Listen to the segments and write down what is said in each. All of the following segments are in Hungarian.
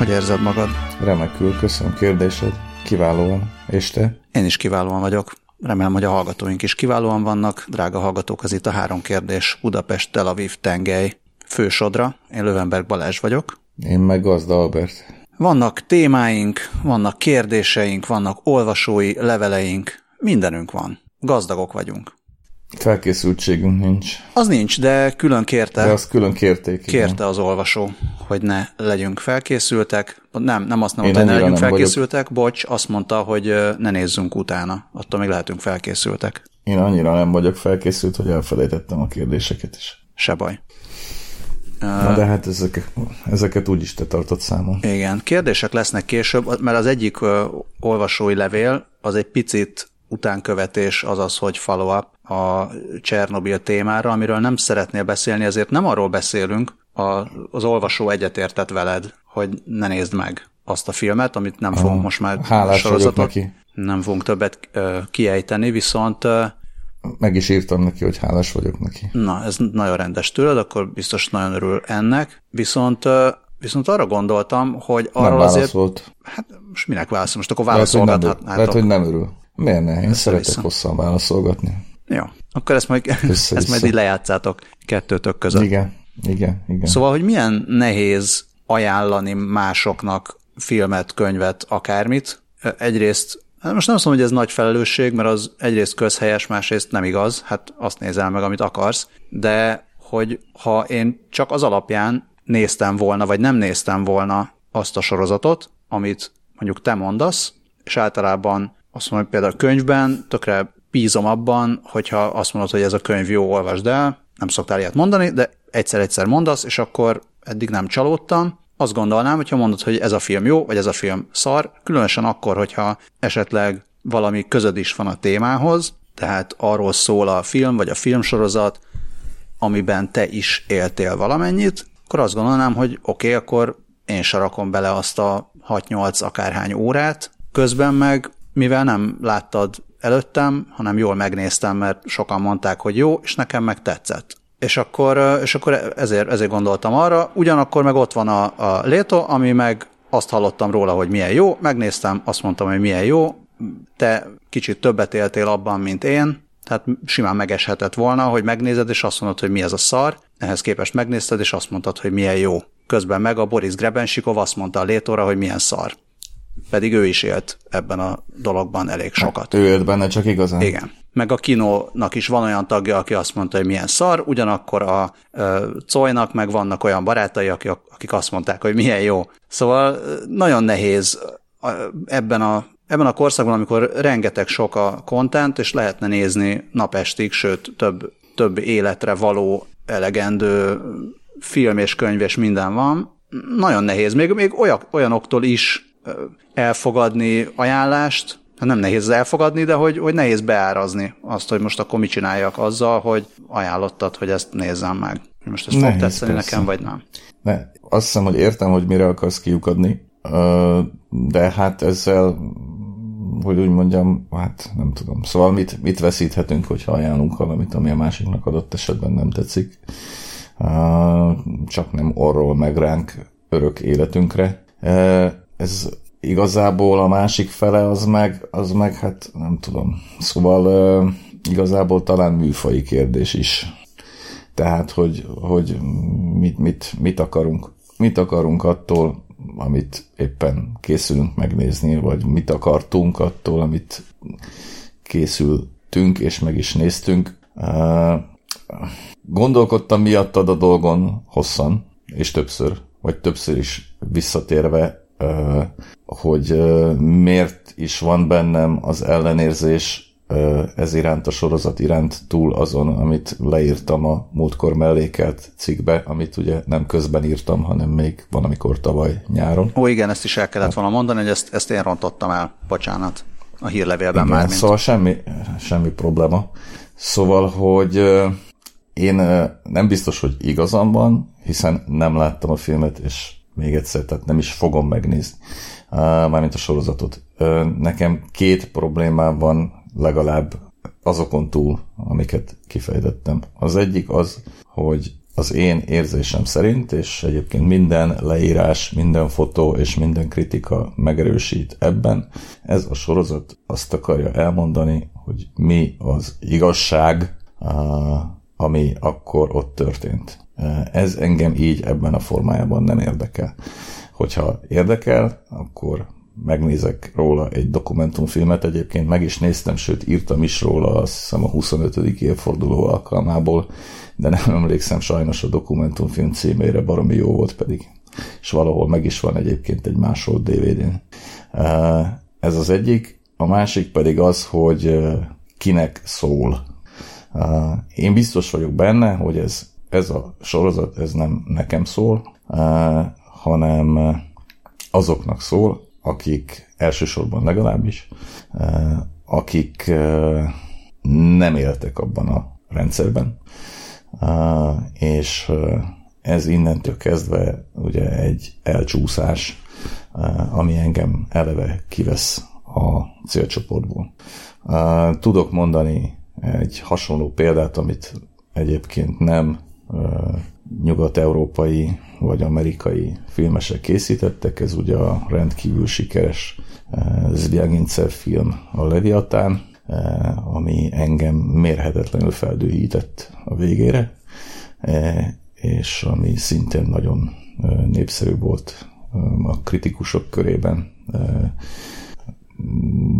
Hogy érzed magad? Remekül, köszönöm kérdésed. Kiválóan. És te? Én is kiválóan vagyok. Remélem, hogy a hallgatóink is kiválóan vannak. Drága hallgatók, az itt a három kérdés. Budapest, Tel Aviv, Tengely, fősodra. Én Lövenberg Balázs vagyok. Én meg Gazda Albert. Vannak témáink, vannak kérdéseink, vannak olvasói leveleink, mindenünk van. Gazdagok vagyunk. Felkészültségünk nincs. Az nincs, de külön kérte. De az külön kérték. igen. Kérte az olvasó, hogy ne legyünk felkészültek. Nem, nem azt nem mondta, hogy ne legyünk felkészültek, vagyok. bocs, azt mondta, hogy ne nézzünk utána. Attól még lehetünk felkészültek. Én annyira nem vagyok felkészült, hogy elfelejtettem a kérdéseket is. Se baj. Na de hát ezek, ezeket úgyis te tartott számon. Igen, kérdések lesznek később, mert az egyik olvasói levél az egy picit utánkövetés, azaz, hogy follow-up a Csernobil témára, amiről nem szeretnél beszélni, ezért nem arról beszélünk, a, az olvasó egyetértett veled, hogy ne nézd meg azt a filmet, amit nem fogunk most már Hálás sorozatot, neki. nem fogunk többet uh, kiejteni, viszont uh, meg is írtam neki, hogy hálás vagyok neki. Na, ez nagyon rendes tőled, akkor biztos nagyon örül ennek. Viszont Viszont arra gondoltam, hogy arról nem azért... Hát most minek válaszol? Most akkor válaszolgathatnátok. Lehet, hogy nem örül. Miért ne? Én szeretek hosszan válaszolgatni. Jó, akkor ezt majd, ezt majd így lejátszátok kettőtök között. Igen, igen, igen. Szóval, hogy milyen nehéz ajánlani másoknak filmet, könyvet, akármit. Egyrészt Hát most nem azt mondom, hogy ez nagy felelősség, mert az egyrészt közhelyes, másrészt nem igaz, hát azt nézel meg, amit akarsz, de hogy ha én csak az alapján néztem volna, vagy nem néztem volna azt a sorozatot, amit mondjuk te mondasz, és általában azt mondom, hogy például a könyvben tökre bízom abban, hogyha azt mondod, hogy ez a könyv jó, olvasd el, nem szoktál ilyet mondani, de egyszer-egyszer mondasz, és akkor eddig nem csalódtam, azt gondolnám, hogyha mondod, hogy ez a film jó, vagy ez a film szar, különösen akkor, hogyha esetleg valami közöd is van a témához, tehát arról szól a film, vagy a filmsorozat, amiben te is éltél valamennyit, akkor azt gondolnám, hogy oké, okay, akkor én se rakom bele azt a 6-8 akárhány órát, közben meg, mivel nem láttad előttem, hanem jól megnéztem, mert sokan mondták, hogy jó, és nekem meg tetszett. És akkor, és akkor ezért, ezért gondoltam arra, ugyanakkor meg ott van a, a Léto, ami meg azt hallottam róla, hogy milyen jó, megnéztem, azt mondtam, hogy milyen jó, te kicsit többet éltél abban, mint én, tehát simán megeshetett volna, hogy megnézed, és azt mondod, hogy mi ez a szar, ehhez képest megnézted, és azt mondtad, hogy milyen jó. Közben meg a Boris Grebensikov azt mondta a Létóra, hogy milyen szar. Pedig ő is élt ebben a dologban elég sokat. Hát, ő élt benne csak igazán. Igen meg a kinónak is van olyan tagja, aki azt mondta, hogy milyen szar, ugyanakkor a Cojnak meg vannak olyan barátai, akik, akik azt mondták, hogy milyen jó. Szóval nagyon nehéz ebben a, ebben a korszakban, amikor rengeteg sok a kontent, és lehetne nézni napestig, sőt több, több életre való elegendő film és könyv és minden van, nagyon nehéz. Még, még olyan, olyanoktól is elfogadni ajánlást, Hát nem nehéz elfogadni, de hogy, hogy nehéz beárazni azt, hogy most akkor mit csináljak azzal, hogy ajánlottad, hogy ezt nézzem meg. Most ez fog tetszeni persze. nekem, vagy nem? Ne, azt hiszem, hogy értem, hogy mire akarsz kiukadni, de hát ezzel, hogy úgy mondjam, hát nem tudom. Szóval mit, mit veszíthetünk, hogyha ajánlunk valamit, ami a másiknak adott esetben nem tetszik. Csak nem orról meg ránk örök életünkre. Ez igazából a másik fele az meg, az meg hát nem tudom. Szóval igazából talán műfai kérdés is. Tehát, hogy, hogy mit, mit, mit, akarunk, mit akarunk attól, amit éppen készülünk megnézni, vagy mit akartunk attól, amit készültünk, és meg is néztünk. Gondolkodtam miattad a dolgon hosszan, és többször, vagy többször is visszatérve hogy miért is van bennem az ellenérzés ez iránt a sorozat iránt túl azon, amit leírtam a múltkor mellékelt cikkbe, amit ugye nem közben írtam, hanem még van, amikor tavaly nyáron. Ó, igen, ezt is el kellett volna mondani, hogy ezt, ezt én rontottam el, bocsánat, a hírlevélben igen, már. Mint. Szóval semmi, semmi probléma. Szóval, hogy én nem biztos, hogy igazam van, hiszen nem láttam a filmet, és még egyszer, tehát nem is fogom megnézni, mármint a sorozatot. Nekem két problémám van legalább azokon túl, amiket kifejtettem. Az egyik az, hogy az én érzésem szerint, és egyébként minden leírás, minden fotó és minden kritika megerősít ebben, ez a sorozat azt akarja elmondani, hogy mi az igazság, ami akkor ott történt. Ez engem így ebben a formájában nem érdekel. Hogyha érdekel, akkor megnézek róla egy dokumentumfilmet, egyébként meg is néztem, sőt írtam is róla, azt hiszem a 25. évforduló alkalmából, de nem emlékszem sajnos a dokumentumfilm címére, baromi jó volt pedig, és valahol meg is van egyébként egy másolt DVD-n. Ez az egyik, a másik pedig az, hogy kinek szól. Én biztos vagyok benne, hogy ez, ez a sorozat, ez nem nekem szól, hanem azoknak szól, akik elsősorban legalábbis, akik nem éltek abban a rendszerben, és ez innentől kezdve ugye egy elcsúszás, ami engem eleve kivesz a célcsoportból. Tudok mondani egy hasonló példát, amit egyébként nem nyugat-európai vagy amerikai filmesek készítettek, ez ugye a rendkívül sikeres Zviagincev film a Leviatán, ami engem mérhetetlenül feldühített a végére, és ami szintén nagyon népszerű volt a kritikusok körében,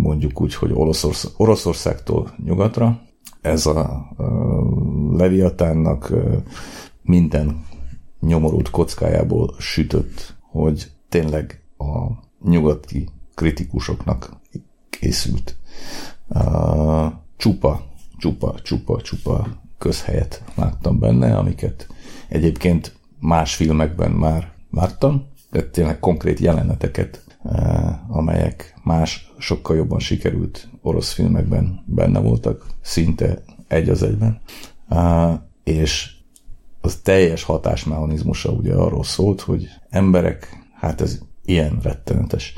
mondjuk úgy, hogy Oroszorsz- Oroszországtól nyugatra. Ez a, Leviatánnak minden nyomorult kockájából sütött, hogy tényleg a nyugati kritikusoknak készült. Csupa, csupa, csupa, csupa közhelyet láttam benne, amiket egyébként más filmekben már láttam, de tényleg konkrét jeleneteket, amelyek más, sokkal jobban sikerült orosz filmekben benne voltak, szinte egy az egyben. És az teljes hatásmechanizmusa ugye arról szólt, hogy emberek, hát ez ilyen rettenetes.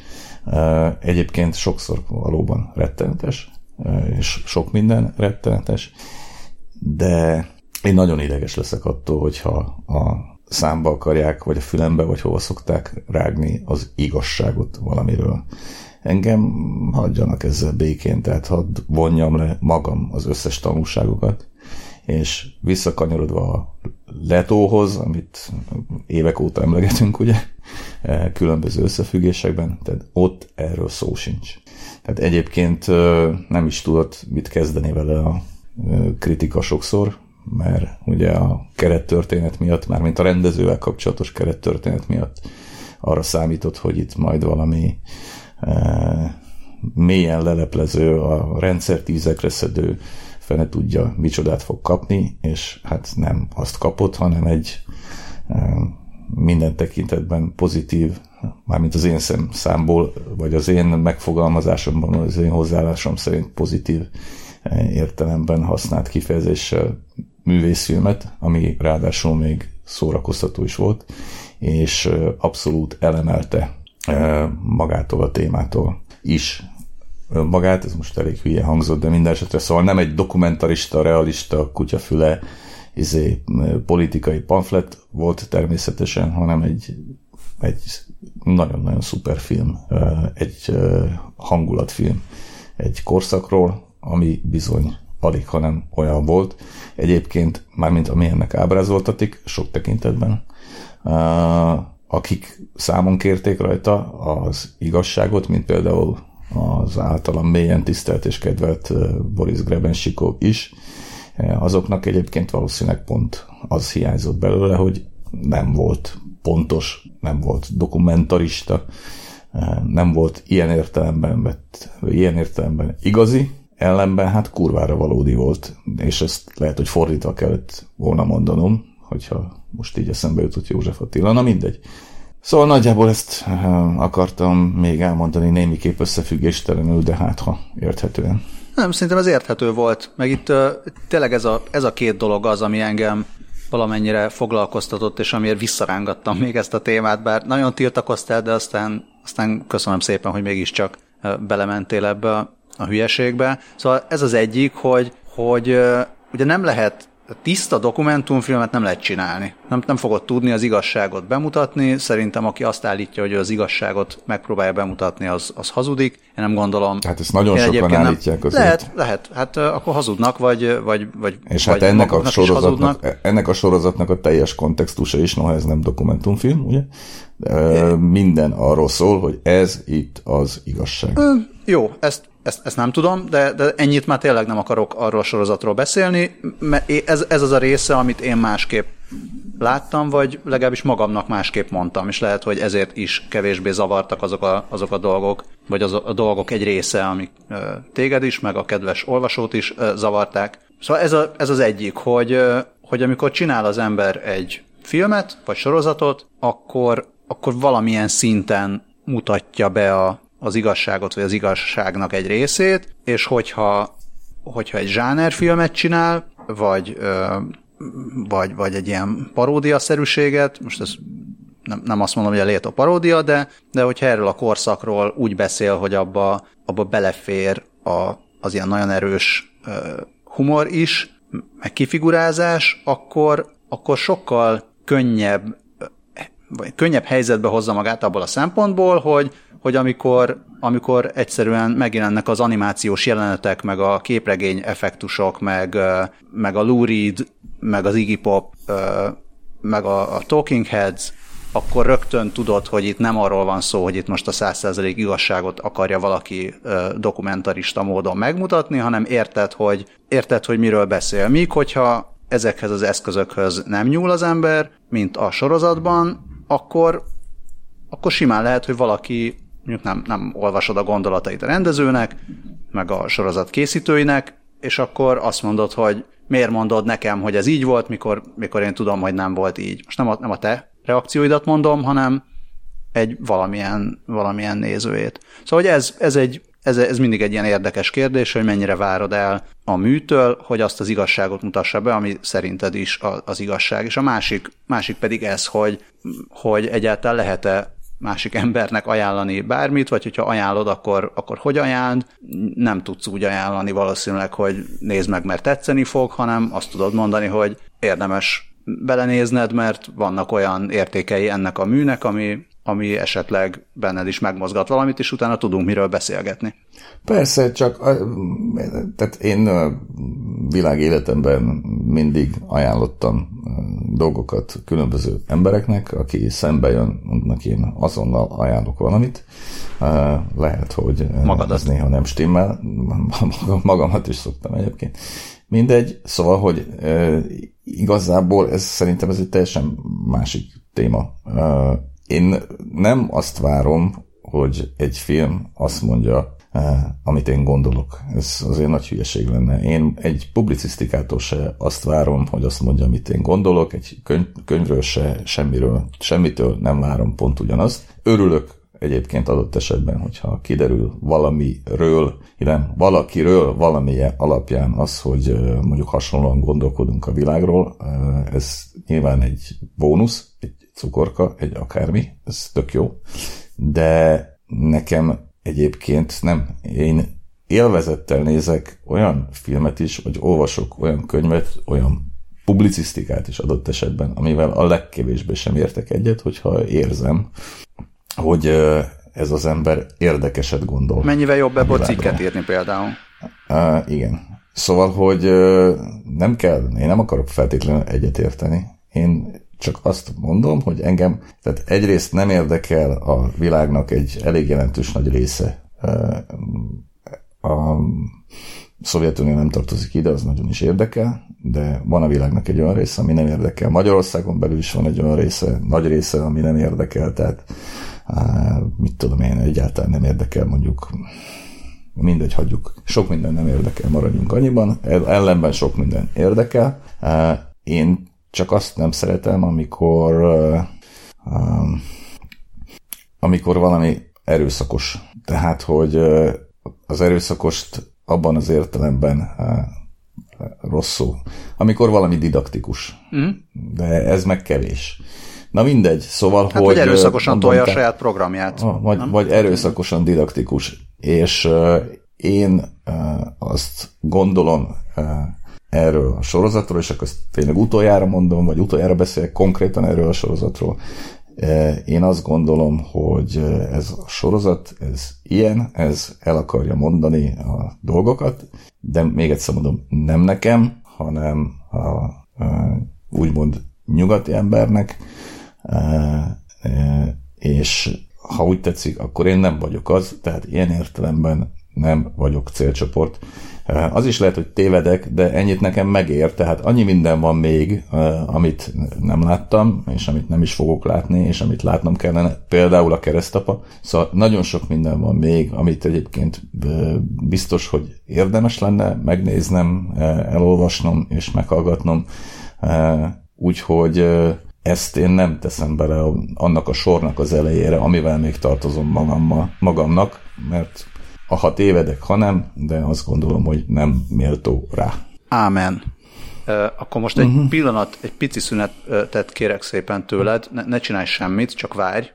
Egyébként sokszor valóban rettenetes, és sok minden rettenetes, de én nagyon ideges leszek attól, hogyha a számba akarják, vagy a fülembe, vagy hova szokták rágni az igazságot valamiről. Engem hagyjanak ezzel békén, tehát hadd vonjam le magam az összes tanulságokat, és visszakanyarodva a letóhoz, amit évek óta emlegetünk, ugye, különböző összefüggésekben, tehát ott erről szó sincs. Tehát egyébként nem is tudott mit kezdeni vele a kritika sokszor, mert ugye a kerettörténet miatt, mármint a rendezővel kapcsolatos kerettörténet miatt arra számított, hogy itt majd valami e, mélyen leleplező, a rendszer tízekre szedő, fene tudja, micsodát fog kapni, és hát nem azt kapott, hanem egy e, minden tekintetben pozitív, mármint az én számból, vagy az én megfogalmazásomban, az én hozzáállásom szerint pozitív e, értelemben használt kifejezéssel művészfilmet, ami ráadásul még szórakoztató is volt, és abszolút elemelte magától a témától is magát, ez most elég hülye hangzott, de minden esetre szóval nem egy dokumentarista, realista, kutyafüle izé, politikai pamflet volt természetesen, hanem egy, egy nagyon-nagyon szuper film, egy hangulatfilm egy korszakról, ami bizony alig, hanem olyan volt. Egyébként, mármint ami ennek ábrázoltatik, sok tekintetben, akik számon kérték rajta az igazságot, mint például az általam mélyen tisztelt és kedvelt Boris Grebensikov is, azoknak egyébként valószínűleg pont az hiányzott belőle, hogy nem volt pontos, nem volt dokumentarista, nem volt ilyen értelemben, vett, ilyen értelemben igazi, ellenben hát kurvára valódi volt, és ezt lehet, hogy fordítva kellett volna mondanom, hogyha most így eszembe jutott József Attila, na mindegy. Szóval nagyjából ezt eh, akartam még elmondani némiképp összefüggéstelenül, de hát ha érthetően. Nem, szerintem ez érthető volt, meg itt uh, tényleg ez a, ez a két dolog az, ami engem valamennyire foglalkoztatott, és amiért visszarángattam még ezt a témát, bár nagyon tiltakoztál, de aztán, aztán köszönöm szépen, hogy mégiscsak belementél ebbe a hülyeségbe. Szóval ez az egyik, hogy, hogy ugye nem lehet tiszta dokumentumfilmet nem lehet csinálni. Nem, nem fogod tudni az igazságot bemutatni. Szerintem, aki azt állítja, hogy az igazságot megpróbálja bemutatni, az, az hazudik. Én nem gondolom. Hát ezt nagyon Én sokan állítják nem, azért. Lehet, lehet. Hát akkor hazudnak, vagy, vagy, vagy És hát vagy ennek, a sorozatnak, ennek a sorozatnak a teljes kontextusa is, noha ez nem dokumentumfilm, ugye? É. Minden arról szól, hogy ez itt az igazság. Jó, ezt ezt, ezt nem tudom, de, de ennyit már tényleg nem akarok arról a sorozatról beszélni, mert ez, ez az a része, amit én másképp láttam, vagy legalábbis magamnak másképp mondtam, és lehet, hogy ezért is kevésbé zavartak azok a, azok a dolgok, vagy az a, dolgok egy része, amik ö, téged is, meg a kedves olvasót is ö, zavarták. Szóval ez, a, ez az egyik, hogy, ö, hogy amikor csinál az ember egy filmet, vagy sorozatot, akkor, akkor valamilyen szinten mutatja be a, az igazságot, vagy az igazságnak egy részét, és hogyha, hogyha egy zsánerfilmet csinál, vagy, vagy, vagy egy ilyen paródiaszerűséget, most ez nem, nem azt mondom, hogy a Léto paródia, de, de hogyha erről a korszakról úgy beszél, hogy abba, abba belefér a, az ilyen nagyon erős humor is, meg kifigurázás, akkor, akkor sokkal könnyebb vagy könnyebb helyzetbe hozza magát abból a szempontból, hogy, hogy amikor, amikor egyszerűen megjelennek az animációs jelenetek, meg a képregény effektusok, meg, meg a Lou Reed, meg az Iggy Pop, meg a, a Talking Heads, akkor rögtön tudod, hogy itt nem arról van szó, hogy itt most a 100% igazságot akarja valaki dokumentarista módon megmutatni, hanem érted, hogy, érted, hogy miről beszél. Míg hogyha ezekhez az eszközökhöz nem nyúl az ember, mint a sorozatban, akkor, akkor simán lehet, hogy valaki mondjuk nem, nem olvasod a gondolatait a rendezőnek, meg a sorozat készítőinek, és akkor azt mondod, hogy miért mondod nekem, hogy ez így volt, mikor, mikor én tudom, hogy nem volt így. Most nem a, nem a te reakcióidat mondom, hanem egy valamilyen, valamilyen nézőjét. Szóval hogy ez, ez, egy, ez, ez mindig egy ilyen érdekes kérdés, hogy mennyire várod el a műtől, hogy azt az igazságot mutassa be, ami szerinted is az igazság. És a másik, másik pedig ez, hogy, hogy egyáltalán lehet-e másik embernek ajánlani bármit, vagy hogyha ajánlod, akkor, akkor hogy ajánld? Nem tudsz úgy ajánlani valószínűleg, hogy nézd meg, mert tetszeni fog, hanem azt tudod mondani, hogy érdemes belenézned, mert vannak olyan értékei ennek a műnek, ami, ami esetleg benned is megmozgat valamit, és utána tudunk miről beszélgetni. Persze, csak tehát én világ életemben mindig ajánlottam dolgokat különböző embereknek, aki szembe jön, annak én azonnal ajánlok valamit. Lehet, hogy Magad ez néha nem stimmel, magamat is szoktam egyébként. Mindegy, szóval, hogy igazából ez szerintem ez egy teljesen másik téma. Én nem azt várom, hogy egy film azt mondja, Eh, amit én gondolok. Ez azért nagy hülyeség lenne. Én egy publicisztikától se azt várom, hogy azt mondja, amit én gondolok, egy könyv, könyvről se, semmiről, semmitől nem várom pont ugyanazt. Örülök egyébként adott esetben, hogyha kiderül valamiről, nem, valakiről valamilyen alapján az, hogy eh, mondjuk hasonlóan gondolkodunk a világról, eh, ez nyilván egy bónusz, egy cukorka, egy akármi, ez tök jó, de nekem egyébként nem. Én élvezettel nézek olyan filmet is, vagy olvasok olyan könyvet, olyan publicisztikát is adott esetben, amivel a legkevésbé sem értek egyet, hogyha érzem, hogy ez az ember érdekeset gondol. Mennyivel jobb ebből cikket írni például? Uh, igen. Szóval, hogy uh, nem kell, én nem akarok feltétlenül egyetérteni. Én csak azt mondom, hogy engem, tehát egyrészt nem érdekel a világnak egy elég jelentős nagy része. A Szovjetunió nem tartozik ide, az nagyon is érdekel, de van a világnak egy olyan része, ami nem érdekel. Magyarországon belül is van egy olyan része, nagy része, ami nem érdekel, tehát mit tudom én, egyáltalán nem érdekel mondjuk mindegy, hagyjuk. Sok minden nem érdekel, maradjunk annyiban. Ellenben sok minden érdekel. Én csak azt nem szeretem, amikor amikor valami erőszakos. Tehát, hogy az erőszakost abban az értelemben rosszul. Amikor valami didaktikus. Mm. De ez meg kevés. Na mindegy, szóval, hát, hogy... hogy erőszakosan mondom, tolja a saját programját. Vagy, vagy erőszakosan didaktikus. És uh, én uh, azt gondolom uh, erről a sorozatról, és akkor ezt tényleg utoljára mondom, vagy utoljára beszélek konkrétan erről a sorozatról. Én azt gondolom, hogy ez a sorozat, ez ilyen, ez el akarja mondani a dolgokat, de még egyszer mondom, nem nekem, hanem a, a úgymond nyugati embernek, és ha úgy tetszik, akkor én nem vagyok az, tehát ilyen értelemben nem vagyok célcsoport. Az is lehet, hogy tévedek, de ennyit nekem megér, tehát annyi minden van még, amit nem láttam, és amit nem is fogok látni, és amit látnom kellene, például a keresztapa. Szóval nagyon sok minden van még, amit egyébként biztos, hogy érdemes lenne megnéznem, elolvasnom és meghallgatnom, úgyhogy ezt én nem teszem bele annak a sornak az elejére, amivel még tartozom magammal, magamnak, mert a ha tévedek, ha nem, de azt gondolom, hogy nem méltó rá. Ámen. Akkor most egy uh-huh. pillanat, egy pici szünetet kérek szépen tőled, ne, ne csinálj semmit, csak várj,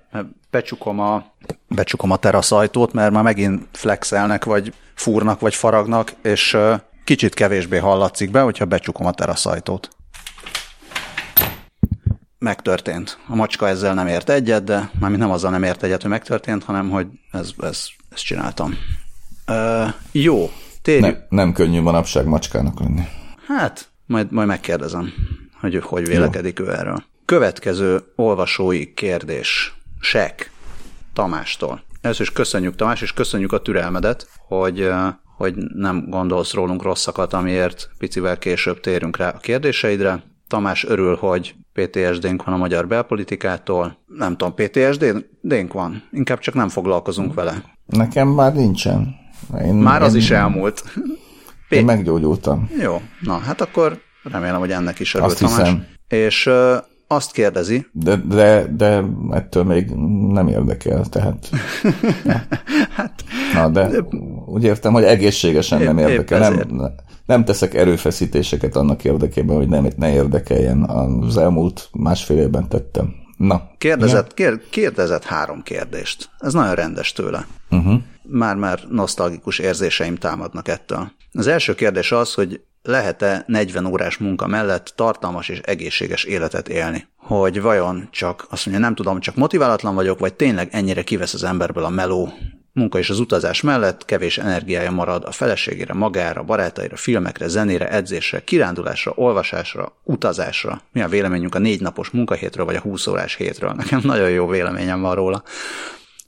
becsukom a, becsukom a teraszajtót, mert már megint flexelnek, vagy fúrnak, vagy faragnak, és kicsit kevésbé hallatszik be, hogyha becsukom a teraszajtót. Megtörtént. A macska ezzel nem ért egyet, de mármint nem azzal nem ért egyet, hogy megtörtént, hanem hogy ez, ez, ezt csináltam. Uh, jó, térjünk. Nem, nem könnyű manapság macskának lenni. Hát, majd, majd megkérdezem, hogy hogy vélekedik jó. ő erről. Következő olvasói kérdés. Sek Tamástól. Először is köszönjük Tamás, és köszönjük a türelmedet, hogy, hogy nem gondolsz rólunk rosszakat, amiért picivel később térünk rá a kérdéseidre. Tamás örül, hogy PTSD-nk van a magyar belpolitikától. Nem tudom, PTSD-nk van. Inkább csak nem foglalkozunk vele. Nekem már nincsen. Én, Már az én, is elmúlt. Én meggyógyultam. Jó, na hát akkor remélem, hogy ennek is örült Azt hiszem. És uh, azt kérdezi. De, de, de ettől még nem érdekel, tehát. hát, na, de úgy értem, hogy egészségesen nem érdekel. Nem, nem teszek erőfeszítéseket annak érdekében, hogy nem, ne érdekeljen. Az elmúlt másfél évben tettem. Na. Kérdezett, kér, kérdezett három kérdést. Ez nagyon rendes tőle. Uh-huh. Már-már nosztalgikus érzéseim támadnak ettől. Az első kérdés az, hogy lehet-e 40 órás munka mellett tartalmas és egészséges életet élni? Hogy vajon csak, azt mondja, nem tudom, csak motiválatlan vagyok, vagy tényleg ennyire kivesz az emberből a meló, munka és az utazás mellett kevés energiája marad a feleségére, magára, barátaira, filmekre, zenére, edzésre, kirándulásra, olvasásra, utazásra. Mi a véleményünk a négy napos munkahétről, vagy a 20 órás hétről? Nekem nagyon jó véleményem van róla.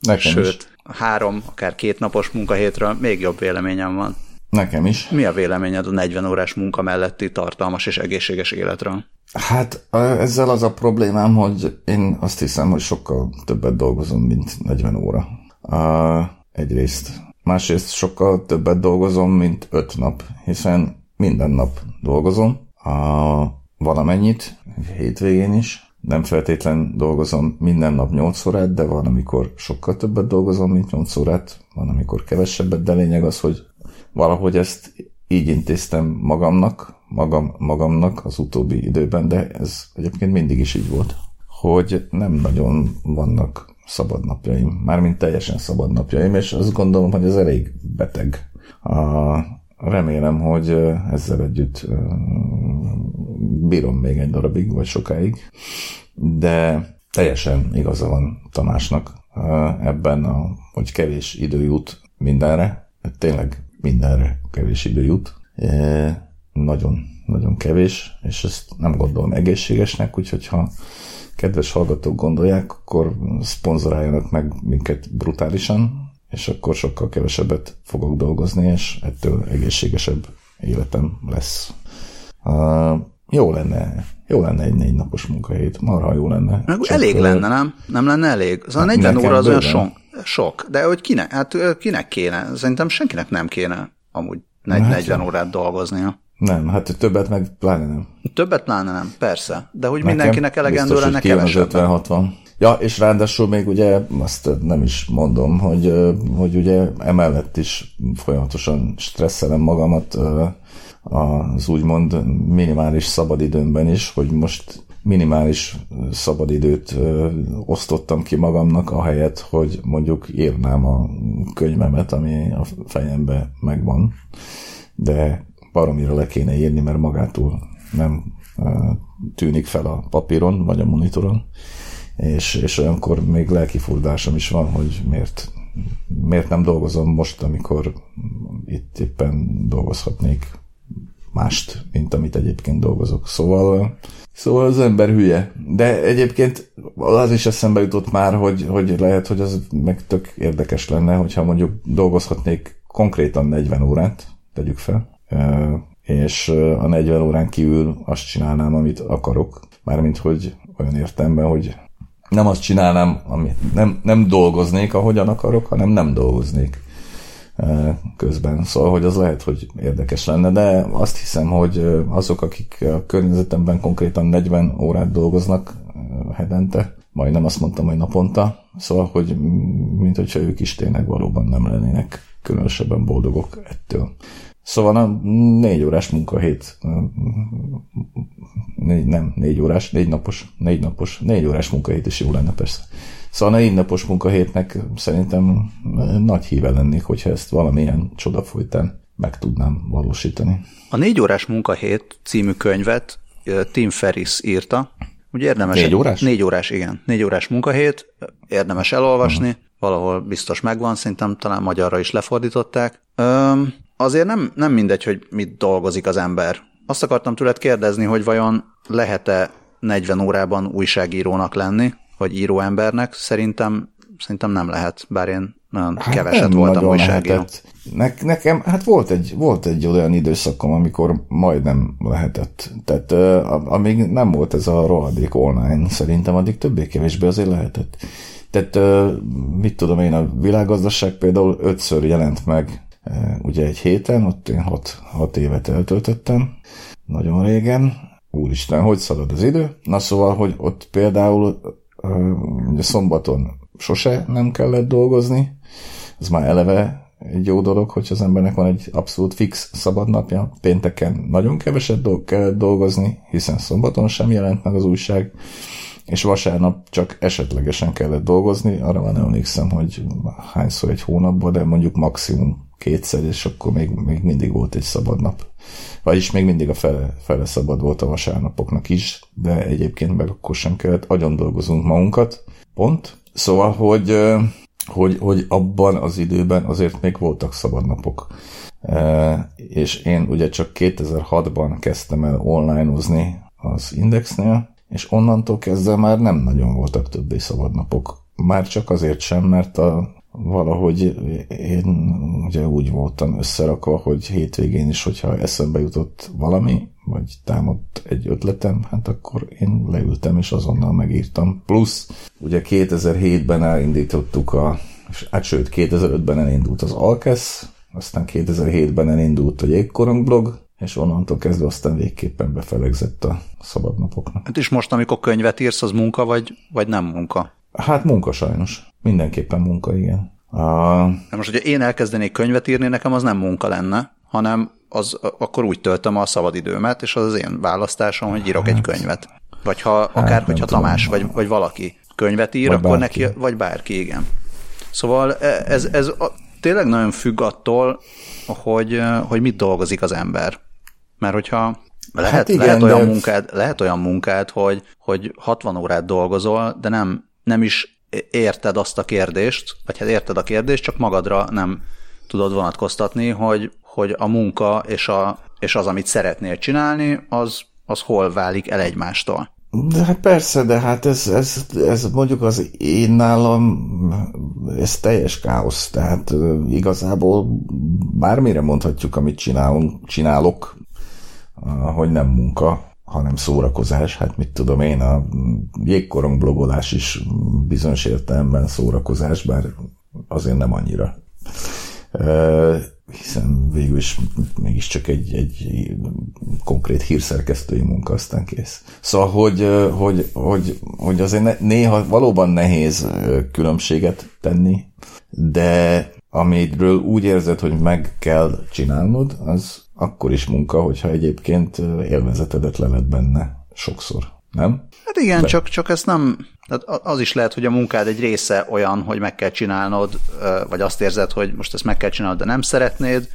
Nekem Sőt, is. Három, akár két napos munkahétről még jobb véleményem van. Nekem is. Mi a véleményed a 40 órás munka melletti tartalmas és egészséges életről? Hát ezzel az a problémám, hogy én azt hiszem, hogy sokkal többet dolgozom, mint 40 óra. Uh, egyrészt. Másrészt sokkal többet dolgozom, mint öt nap, hiszen minden nap dolgozom, a valamennyit, hétvégén is. Nem feltétlen dolgozom minden nap 8 órát, de van, amikor sokkal többet dolgozom, mint 8 órát, van, amikor kevesebbet, de lényeg az, hogy valahogy ezt így intéztem magamnak, magam, magamnak az utóbbi időben, de ez egyébként mindig is így volt, hogy nem nagyon vannak szabad napjaim, mármint teljesen szabad napjaim, és azt gondolom, hogy ez elég beteg. A, remélem, hogy ezzel együtt bírom még egy darabig, vagy sokáig, de teljesen igaza van Tamásnak ebben, a, hogy kevés idő jut mindenre, tényleg mindenre kevés idő jut. Nagyon, nagyon kevés, és ezt nem gondolom egészségesnek, úgyhogy ha kedves hallgatók gondolják, akkor szponzoráljanak meg minket brutálisan, és akkor sokkal kevesebbet fogok dolgozni, és ettől egészségesebb életem lesz. Uh, jó lenne, jó lenne egy négy napos munkahét, marha jó lenne. Meg Csak elég lenne, nem? Nem lenne elég? Az a 40 óra az olyan sok, sok, de hogy kinek, hát kinek kéne? Szerintem senkinek nem kéne amúgy 40 hát, órát dolgoznia. Nem, hát többet meg pláne nem. Többet pláne nem, persze. De hogy Nekem mindenkinek elegendő lenne kevesebb. 50-60. Ja, és ráadásul még ugye azt nem is mondom, hogy, hogy ugye emellett is folyamatosan stresszelem magamat az úgymond minimális szabadidőmben is, hogy most minimális szabadidőt osztottam ki magamnak, ahelyett, hogy mondjuk írnám a könyvemet, ami a fejembe megvan. De baromira le kéne írni, mert magától nem tűnik fel a papíron, vagy a monitoron, és, és olyankor még lelkifurdásom is van, hogy miért, miért nem dolgozom most, amikor itt éppen dolgozhatnék mást, mint amit egyébként dolgozok. Szóval, szóval az ember hülye. De egyébként az is eszembe jutott már, hogy, hogy lehet, hogy az meg tök érdekes lenne, hogyha mondjuk dolgozhatnék konkrétan 40 órát, tegyük fel, és a 40 órán kívül azt csinálnám, amit akarok. Mármint, hogy olyan értemben, hogy nem azt csinálnám, amit nem, nem dolgoznék, ahogyan akarok, hanem nem dolgoznék közben. Szóval, hogy az lehet, hogy érdekes lenne, de azt hiszem, hogy azok, akik a környezetemben konkrétan 40 órát dolgoznak hetente, majdnem azt mondtam, hogy naponta, szóval, hogy mint hogyha ők is tényleg valóban nem lennének különösebben boldogok ettől. Szóval a négy órás munkahét, négy, nem, négy órás, négy napos, négy napos, négy órás munkahét is jó lenne persze. Szóval a négy napos munkahétnek szerintem nagy híve lennék, hogyha ezt valamilyen csoda folytán meg tudnám valósítani. A négy órás munkahét című könyvet Tim Ferris írta. Ugye érdemes... Négy órás? Négy órás, igen. Négy órás munkahét, érdemes elolvasni, uh-huh. valahol biztos megvan, szerintem talán magyarra is lefordították. Öm, azért nem, nem mindegy, hogy mit dolgozik az ember. Azt akartam tőled kérdezni, hogy vajon lehet-e 40 órában újságírónak lenni, vagy íróembernek? Szerintem, szerintem nem lehet, bár én nagyon hát keveset voltam újságíró. Ne, nekem, hát volt egy, volt egy olyan időszakom, amikor majdnem lehetett. Tehát uh, amíg nem volt ez a rohadék online, szerintem addig többé-kevésbé azért lehetett. Tehát uh, mit tudom én, a világgazdaság például ötször jelent meg ugye egy héten, ott én hat, hat évet eltöltöttem, nagyon régen, úristen, hogy szalad az idő? Na szóval, hogy ott például ugye szombaton sose nem kellett dolgozni, ez már eleve egy jó dolog, hogy az embernek van egy abszolút fix szabadnapja. Pénteken nagyon keveset dolg kellett dolgozni, hiszen szombaton sem jelent meg az újság, és vasárnap csak esetlegesen kellett dolgozni. Arra van emlékszem, hogy hányszor egy hónapban, de mondjuk maximum kétszer, és akkor még, még mindig volt egy szabad nap. Vagyis még mindig a fele, fele szabad volt a vasárnapoknak is, de egyébként meg akkor sem kellett, agyon dolgozunk magunkat, pont. Szóval, hogy, hogy, hogy abban az időben azért még voltak szabadnapok. És én ugye csak 2006-ban kezdtem el online-ozni az Indexnél, és onnantól kezdve már nem nagyon voltak többé szabadnapok. Már csak azért sem, mert a valahogy én ugye úgy voltam összerakva, hogy hétvégén is, hogyha eszembe jutott valami, vagy támadt egy ötletem, hát akkor én leültem és azonnal megírtam. Plusz ugye 2007-ben elindítottuk a, hát sőt 2005-ben elindult az Alkesz, aztán 2007-ben elindult a Jégkorong blog, és onnantól kezdve aztán végképpen befelegzett a szabadnapoknak. Hát és most, amikor könyvet írsz, az munka vagy, vagy nem munka? Hát munka sajnos. Mindenképpen munka, igen. Na most, hogyha én elkezdenék könyvet írni, nekem az nem munka lenne, hanem az akkor úgy töltöm a szabadidőmet, és az az én választásom, hogy írok hát, egy könyvet. Vagy ha hát, akár, hogyha Tamás, vagy, vagy valaki könyvet ír, vagy akkor bárki. neki, vagy bárki, igen. Szóval e, ez, ez a, tényleg nagyon függ attól, hogy, hogy mit dolgozik az ember. Mert hogyha lehet, hát igen, lehet, olyan, de... munkád, lehet olyan munkád, hogy, hogy 60 órát dolgozol, de nem, nem is érted azt a kérdést, vagy hát érted a kérdést, csak magadra nem tudod vonatkoztatni, hogy, hogy a munka és, a, és az, amit szeretnél csinálni, az, az hol válik el egymástól. De hát persze, de hát ez, ez, ez mondjuk az én nálam, ez teljes káosz, tehát igazából bármire mondhatjuk, amit csinálunk, csinálok, hogy nem munka, hanem szórakozás. Hát mit tudom én, a jégkorong blogolás is bizonyos értelemben szórakozás, bár azért nem annyira. Hiszen végül is mégiscsak egy, egy konkrét hírszerkesztői munka, aztán kész. Szóval, hogy, hogy, hogy, hogy azért néha valóban nehéz különbséget tenni, de amiről úgy érzed, hogy meg kell csinálnod, az akkor is munka, hogyha egyébként élvezetedet levet benne sokszor, nem? Hát igen, csak, csak ez nem, az is lehet, hogy a munkád egy része olyan, hogy meg kell csinálnod, vagy azt érzed, hogy most ezt meg kell csinálnod, de nem szeretnéd,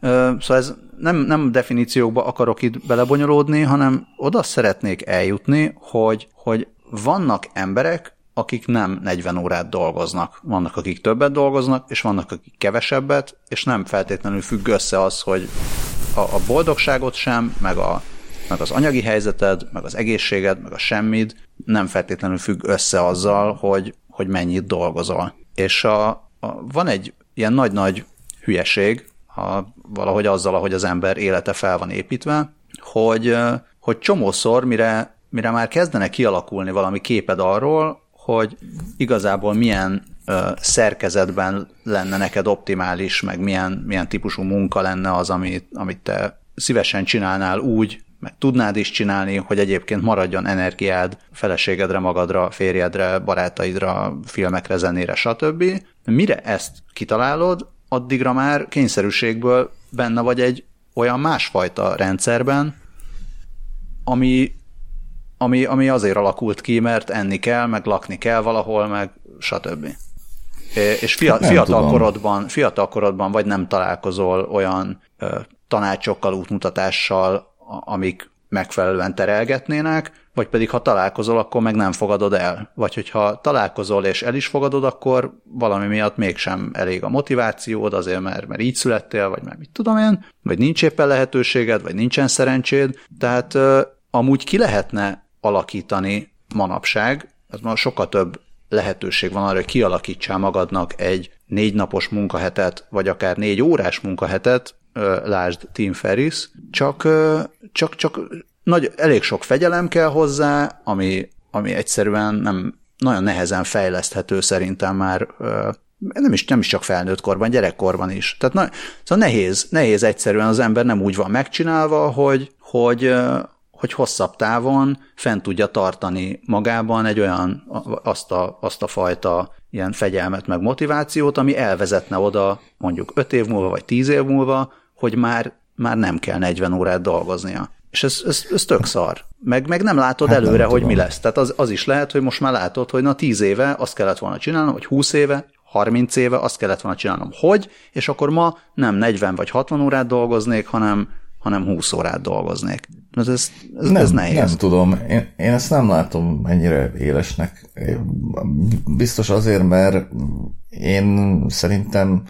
Szóval ez nem, nem definíciókba akarok itt belebonyolódni, hanem oda szeretnék eljutni, hogy, hogy vannak emberek, akik nem 40 órát dolgoznak. Vannak, akik többet dolgoznak, és vannak, akik kevesebbet, és nem feltétlenül függ össze az, hogy a, a boldogságot sem, meg, a, meg az anyagi helyzeted, meg az egészséged, meg a semmid nem feltétlenül függ össze azzal, hogy, hogy mennyit dolgozol. És a, a, van egy ilyen nagy-nagy hülyeség, a, valahogy azzal, ahogy az ember élete fel van építve, hogy, hogy csomószor, mire, mire már kezdene kialakulni valami képed arról, hogy igazából milyen szerkezetben lenne neked optimális, meg milyen, milyen típusú munka lenne az, amit, amit te szívesen csinálnál úgy, meg tudnád is csinálni, hogy egyébként maradjon energiád feleségedre, magadra, férjedre, barátaidra, filmekre, zenére, stb. Mire ezt kitalálod, addigra már kényszerűségből benne vagy egy olyan másfajta rendszerben, ami, ami, ami azért alakult ki, mert enni kell, meg lakni kell valahol, meg stb. És fia, fiatal, korodban, fiatal korodban vagy nem találkozol olyan tanácsokkal, útmutatással, amik megfelelően terelgetnének, vagy pedig ha találkozol, akkor meg nem fogadod el. Vagy hogyha találkozol és el is fogadod, akkor valami miatt mégsem elég a motivációd, azért mert, mert így születtél, vagy mert mit tudom én, vagy nincs éppen lehetőséged, vagy nincsen szerencséd. Tehát amúgy ki lehetne alakítani manapság, az már sokkal több lehetőség van arra, hogy kialakítsál magadnak egy négy napos munkahetet, vagy akár négy órás munkahetet, lásd Tim Ferris, csak, csak, csak nagy, elég sok fegyelem kell hozzá, ami, ami egyszerűen nem nagyon nehezen fejleszthető szerintem már nem is, nem is csak felnőtt korban, gyerekkorban is. Tehát na, szóval nehéz, nehéz egyszerűen az ember nem úgy van megcsinálva, hogy, hogy, hogy hosszabb távon fent tudja tartani magában egy olyan, azt a, azt a fajta ilyen fegyelmet meg motivációt, ami elvezetne oda mondjuk 5 év múlva vagy 10 év múlva, hogy már, már nem kell 40 órát dolgoznia. És ez, ez, ez tök szar. Meg, meg nem látod hát előre, nem hogy tudom. mi lesz. Tehát az, az is lehet, hogy most már látod, hogy na 10 éve azt kellett volna csinálnom, vagy 20 éve, 30 éve azt kellett volna csinálnom. Hogy? És akkor ma nem 40 vagy 60 órát dolgoznék, hanem, hanem 20 órát dolgoznék. Ez, ez, ez, nem, ez nehéz. Nem tudom, én, én ezt nem látom ennyire élesnek. Biztos azért, mert én szerintem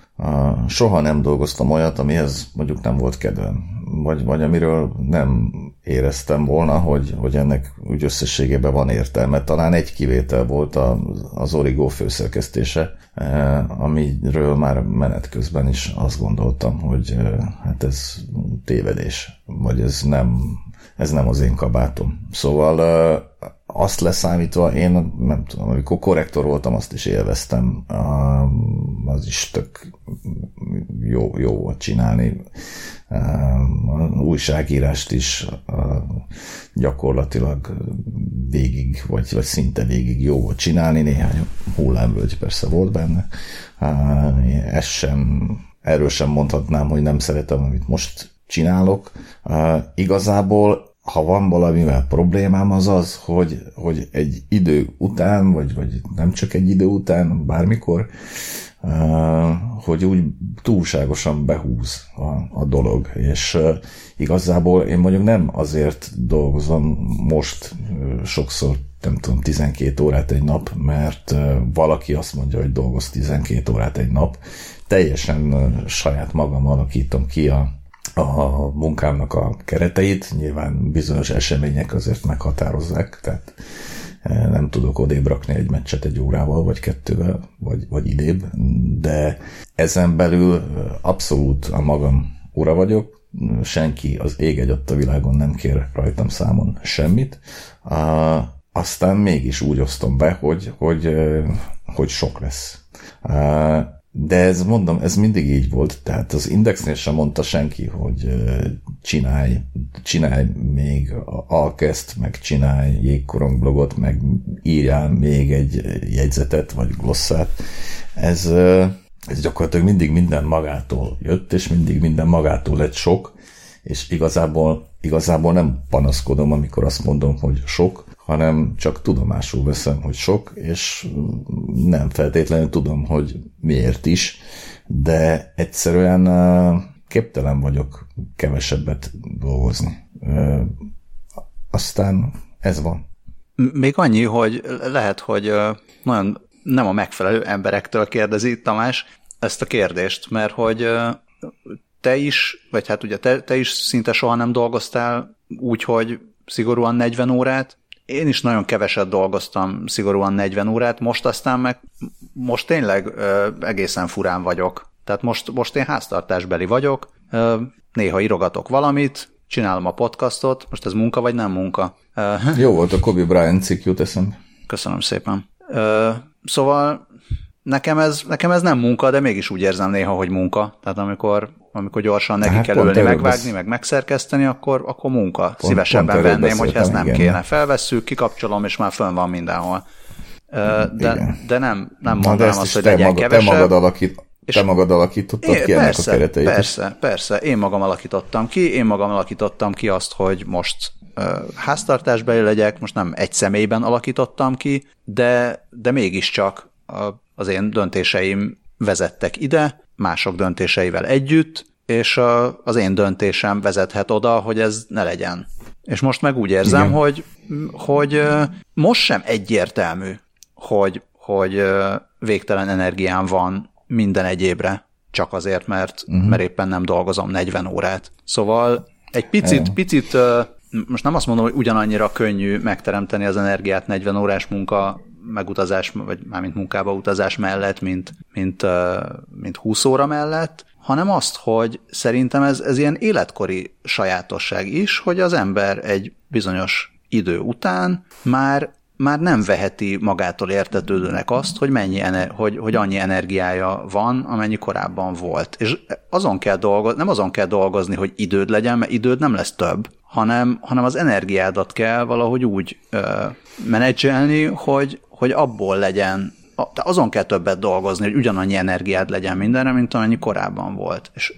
soha nem dolgoztam olyat, amihez mondjuk nem volt kedvem, vagy, vagy amiről nem éreztem volna, hogy, hogy ennek úgy összességében van értelme. Talán egy kivétel volt a, az Origo főszerkesztése, uh, amiről már menet közben is azt gondoltam, hogy uh, hát ez tévedés, vagy ez nem ez nem az én kabátom. Szóval azt leszámítva, én nem tudom, amikor korrektor voltam, azt is élveztem. Az is tök jó, jó volt csinálni. Újságírást is gyakorlatilag végig, vagy, vagy szinte végig jó volt csinálni. Néhány hullámvölgy persze volt benne. Ez sem, erről sem mondhatnám, hogy nem szeretem, amit most csinálok. igazából ha van valamivel problémám, az az, hogy, hogy egy idő után, vagy, vagy nem csak egy idő után, bármikor, hogy úgy túlságosan behúz a, a dolog, és igazából én mondjuk nem azért dolgozom most sokszor, nem tudom, 12 órát egy nap, mert valaki azt mondja, hogy dolgoz 12 órát egy nap, teljesen saját magam alakítom ki a, a munkámnak a kereteit, nyilván bizonyos események azért meghatározzák, tehát e, nem tudok odébb rakni egy meccset egy órával, vagy kettővel, vagy, vagy idébb, de ezen belül abszolút a magam ura vagyok, senki az ég egy a világon nem kér rajtam számon semmit, aztán mégis úgy osztom be, hogy, hogy, hogy sok lesz. De ez mondom, ez mindig így volt, tehát az Indexnél sem mondta senki, hogy csinálj, csinálj még alkeszt, meg csinálj jégkorong blogot, meg írjál még egy jegyzetet, vagy glosszát. Ez, ez gyakorlatilag mindig minden magától jött, és mindig minden magától lett sok, és igazából, igazából nem panaszkodom, amikor azt mondom, hogy sok, hanem csak tudomásul veszem, hogy sok, és nem feltétlenül tudom, hogy miért is, de egyszerűen képtelen vagyok kevesebbet dolgozni. Aztán ez van. Még annyi, hogy lehet, hogy nagyon nem a megfelelő emberektől kérdezi Tamás ezt a kérdést, mert hogy te is, vagy hát ugye te, te is szinte soha nem dolgoztál úgy, hogy szigorúan 40 órát, én is nagyon keveset dolgoztam szigorúan 40 órát, most aztán meg most tényleg ö, egészen furán vagyok. Tehát most, most én háztartásbeli vagyok, ö, néha írogatok valamit, csinálom a podcastot, most ez munka vagy nem munka? Ö, Jó volt a Kobe Bryant cikk jut eszembe. Köszönöm szépen. Ö, szóval nekem ez, nekem ez nem munka, de mégis úgy érzem néha, hogy munka. Tehát amikor, amikor gyorsan neki hát kell ülni, megvágni, besz... meg megszerkeszteni, akkor, akkor munka. Pont, Szívesebben pont venném, hogy ezt nem igen. kéne. Felvesszük, kikapcsolom, és már fönn van mindenhol. De, de nem, nem mondanám azt, hogy legyen maga, kevesebb. Te magad alakít, és te magad alakítottad én, ki persze, ennek a kereteit Persze, persze. Én magam alakítottam ki, én magam alakítottam ki azt, hogy most uh, háztartásbeli legyek, most nem egy személyben alakítottam ki, de, de mégiscsak a az én döntéseim vezettek ide, mások döntéseivel együtt, és a, az én döntésem vezethet oda, hogy ez ne legyen. És most meg úgy érzem, Igen. hogy, hogy most sem egyértelmű, hogy, hogy végtelen energiám van minden egyébre, csak azért, mert, uh-huh. mert éppen nem dolgozom 40 órát. Szóval egy picit, Igen. picit most nem azt mondom, hogy ugyanannyira könnyű megteremteni az energiát 40 órás munka megutazás, vagy mármint munkába utazás mellett, mint, mint, mint 20 óra mellett, hanem azt, hogy szerintem ez, ez ilyen életkori sajátosság is, hogy az ember egy bizonyos idő után már már nem veheti magától értetődőnek azt, hogy, mennyi, hogy, hogy annyi energiája van, amennyi korábban volt. És azon kell dolgozni, nem azon kell dolgozni, hogy időd legyen, mert időd nem lesz több, hanem, hanem az energiádat kell valahogy úgy ö, menedzselni, hogy, hogy abból legyen, de azon kell többet dolgozni, hogy ugyanannyi energiád legyen mindenre, mint amennyi korábban volt. És,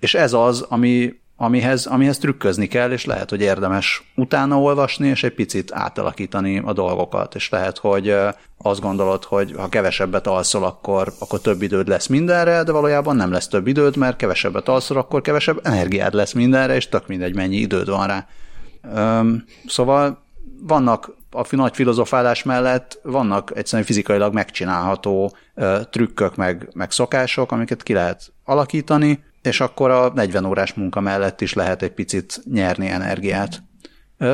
és ez az, ami, amihez, amihez trükközni kell, és lehet, hogy érdemes utána olvasni, és egy picit átalakítani a dolgokat, és lehet, hogy azt gondolod, hogy ha kevesebbet alszol, akkor, akkor több időd lesz mindenre, de valójában nem lesz több időd, mert kevesebbet alszol, akkor kevesebb energiád lesz mindenre, és tök mindegy, mennyi időd van rá. Szóval vannak a nagy filozofálás mellett vannak egyszerűen fizikailag megcsinálható trükkök, meg, meg szokások, amiket ki lehet alakítani, és akkor a 40 órás munka mellett is lehet egy picit nyerni energiát.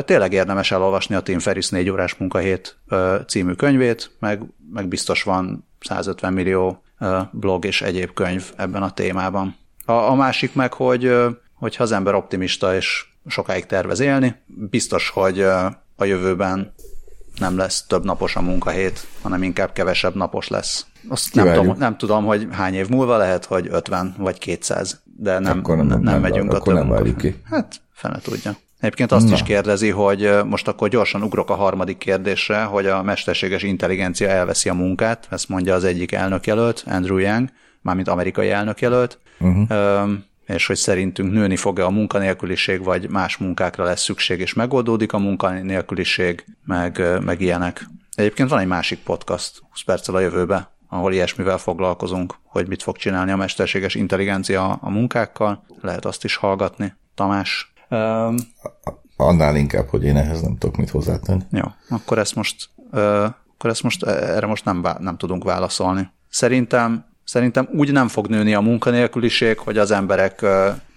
Tényleg érdemes elolvasni a Tim Ferris 4 órás munkahét című könyvét, meg, meg biztos van 150 millió blog és egyéb könyv ebben a témában. A, a másik meg, hogy hogyha az ember optimista és sokáig tervez élni, biztos, hogy a jövőben nem lesz több napos a munkahét, hanem inkább kevesebb napos lesz. Azt nem tudom, nem tudom, hogy hány év múlva lehet, hogy 50 vagy 200, de nem, akkor nem, nem, nem megyünk akkor a több nem ki. Hát, fene tudja. Egyébként azt Na. is kérdezi, hogy most akkor gyorsan ugrok a harmadik kérdésre, hogy a mesterséges intelligencia elveszi a munkát, ezt mondja az egyik elnökjelölt, Andrew Yang, mármint amerikai elnökjelölt. Uh-huh és hogy szerintünk nőni fog-e a munkanélküliség, vagy más munkákra lesz szükség, és megoldódik a munkanélküliség, meg, meg ilyenek. Egyébként van egy másik podcast, 20 perccel a jövőbe, ahol ilyesmivel foglalkozunk, hogy mit fog csinálni a mesterséges intelligencia a munkákkal. Lehet azt is hallgatni. Tamás? Um, Annál inkább, hogy én ehhez nem tudok mit hozzátenni. Jó, akkor ezt most, uh, akkor ezt most erre most nem, nem tudunk válaszolni. Szerintem Szerintem úgy nem fog nőni a munkanélküliség, hogy az emberek